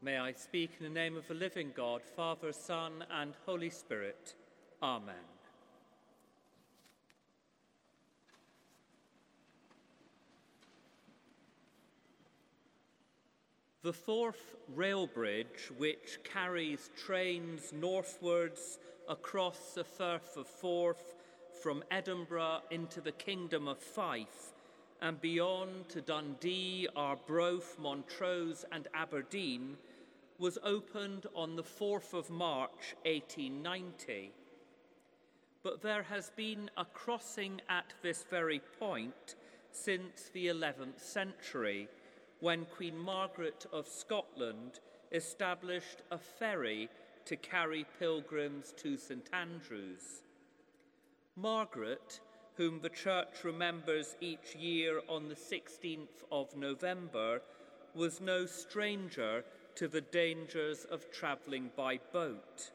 May I speak in the name of the living God, Father, Son, and Holy Spirit. Amen. The Forth rail bridge, which carries trains northwards across the Firth of Forth from Edinburgh into the Kingdom of Fife and beyond to Dundee, Arbroath, Montrose, and Aberdeen, was opened on the 4th of March 1890. But there has been a crossing at this very point since the 11th century, when Queen Margaret of Scotland established a ferry to carry pilgrims to St Andrews. Margaret whom the Church remembers each year on the 16th of November, was no stranger to the dangers of travelling by boat.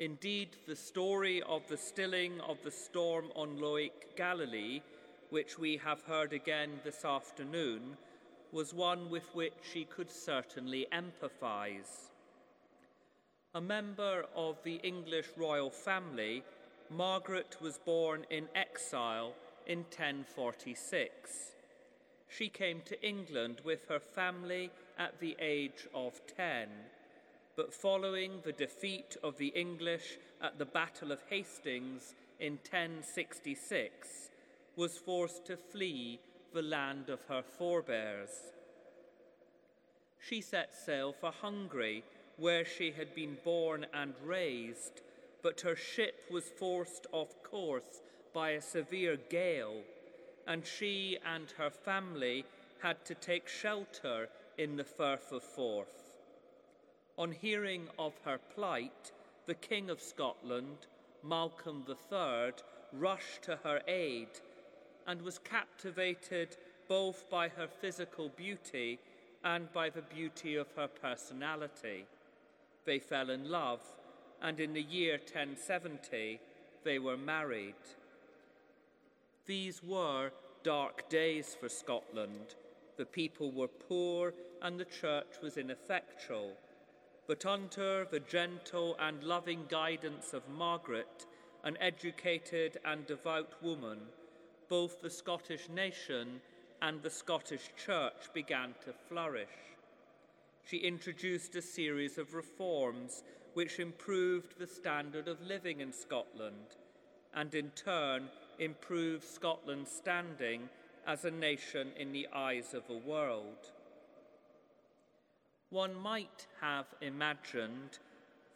Indeed, the story of the stilling of the storm on Lake Galilee, which we have heard again this afternoon, was one with which she could certainly empathise. A member of the English royal family, Margaret was born in exile in 1046. She came to England with her family at the age of 10, but following the defeat of the English at the Battle of Hastings in 1066, was forced to flee the land of her forebears. She set sail for Hungary, where she had been born and raised but her ship was forced off course by a severe gale, and she and her family had to take shelter in the Firth of Forth. On hearing of her plight, the King of Scotland, Malcolm III, rushed to her aid and was captivated both by her physical beauty and by the beauty of her personality. They fell in love and in the year 1070 they were married. These were dark days for Scotland. The people were poor and the church was ineffectual. But under the gentle and loving guidance of Margaret, an educated and devout woman, both the Scottish nation and the Scottish church began to flourish. She introduced a series of reforms which improved the standard of living in Scotland and in turn improved Scotland's standing as a nation in the eyes of the world. One might have imagined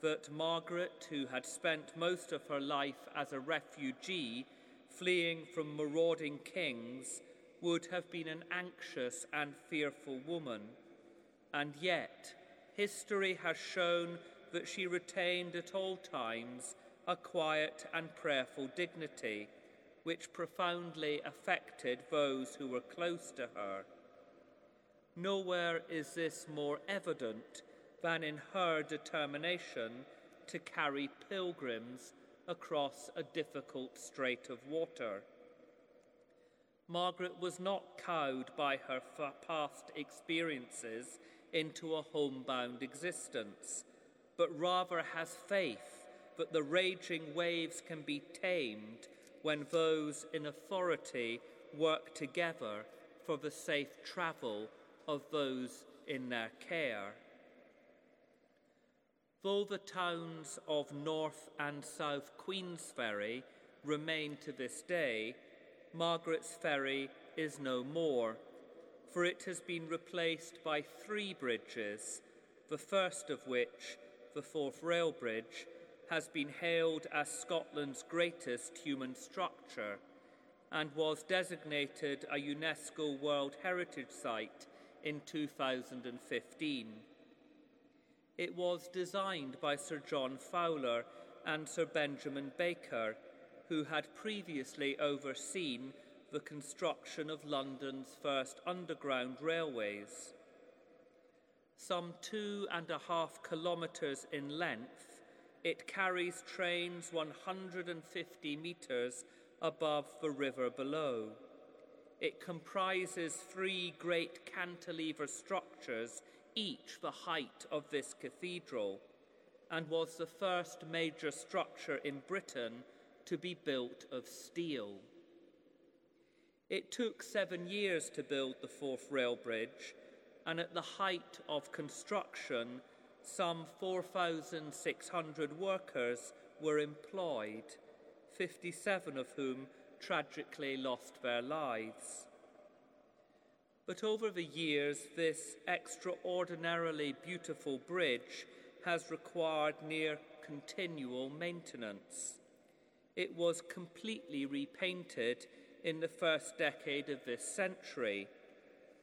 that Margaret, who had spent most of her life as a refugee fleeing from marauding kings, would have been an anxious and fearful woman. And yet, history has shown that she retained at all times a quiet and prayerful dignity, which profoundly affected those who were close to her. Nowhere is this more evident than in her determination to carry pilgrims across a difficult strait of water. Margaret was not cowed by her past experiences into a homebound existence but rather has faith that the raging waves can be tamed when those in authority work together for the safe travel of those in their care. Though the towns of North and South Queensferry remain to this day, Margaret's Ferry is no more, for it has been replaced by three bridges, the first of which the Forth Rail Bridge, has been hailed as Scotland's greatest human structure and was designated a UNESCO World Heritage Site in 2015. It was designed by Sir John Fowler and Sir Benjamin Baker, who had previously overseen the construction of London's first underground railways some two and a half kilometres in length, it carries trains 150 metres above the river below. It comprises three great cantilever structures, each the height of this cathedral and was the first major structure in Britain to be built of steel. It took seven years to build the Forth Rail Bridge, and at the height of construction, some 4,600 workers were employed, 57 of whom tragically lost their lives. But over the years, this extraordinarily beautiful bridge has required near continual maintenance. It was completely repainted in the first decade of this century.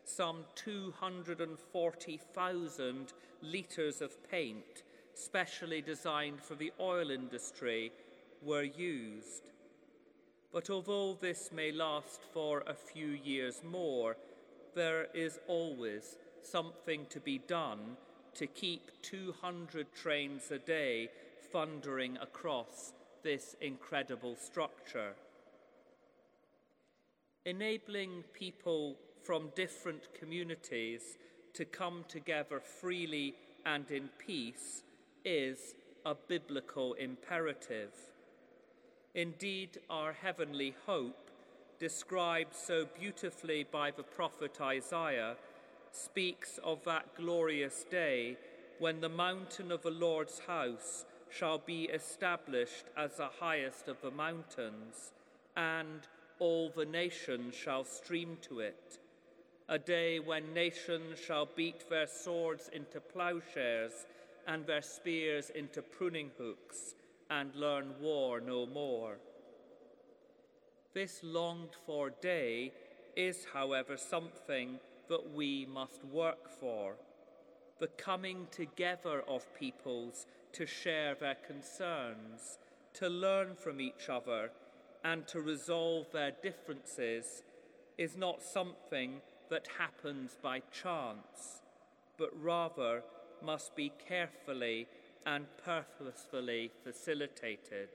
Some 240,000 litres of paint, specially designed for the oil industry, were used. But although this may last for a few years more, there is always something to be done to keep 200 trains a day thundering across this incredible structure enabling people from different communities to come together freely and in peace is a biblical imperative. Indeed, our heavenly hope, described so beautifully by the prophet Isaiah, speaks of that glorious day when the mountain of the Lord's house shall be established as the highest of the mountains, and all the nations shall stream to it. A day when nations shall beat their swords into plowshares and their spears into pruning hooks and learn war no more. This longed for day is, however, something that we must work for. The coming together of peoples to share their concerns, to learn from each other and to resolve their differences is not something that happens by chance, but rather must be carefully and purposefully facilitated.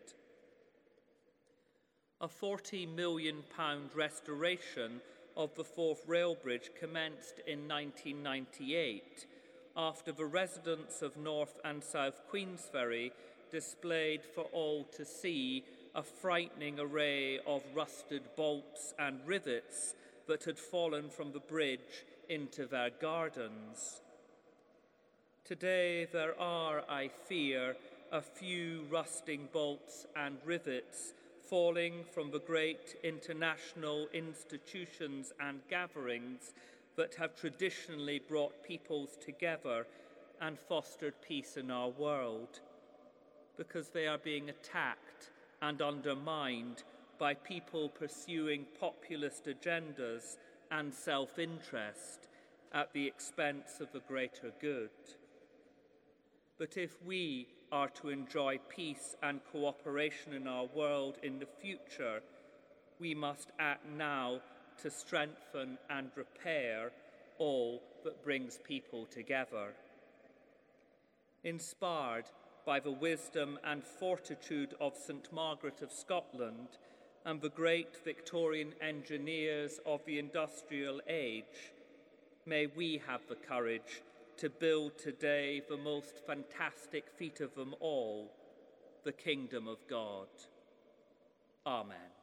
A £40 million restoration of the Forth Rail Bridge commenced in 1998 after the residents of North and South Queensferry displayed for all to see a frightening array of rusted bolts and rivets that had fallen from the bridge into their gardens. Today there are, I fear, a few rusting bolts and rivets falling from the great international institutions and gatherings that have traditionally brought peoples together and fostered peace in our world, because they are being attacked and undermined by people pursuing populist agendas and self interest at the expense of the greater good. But if we are to enjoy peace and cooperation in our world in the future, we must act now to strengthen and repair all that brings people together. Inspired by the wisdom and fortitude of St Margaret of Scotland and the great Victorian engineers of the industrial age, may we have the courage to build today the most fantastic feat of them all, the kingdom of God. Amen.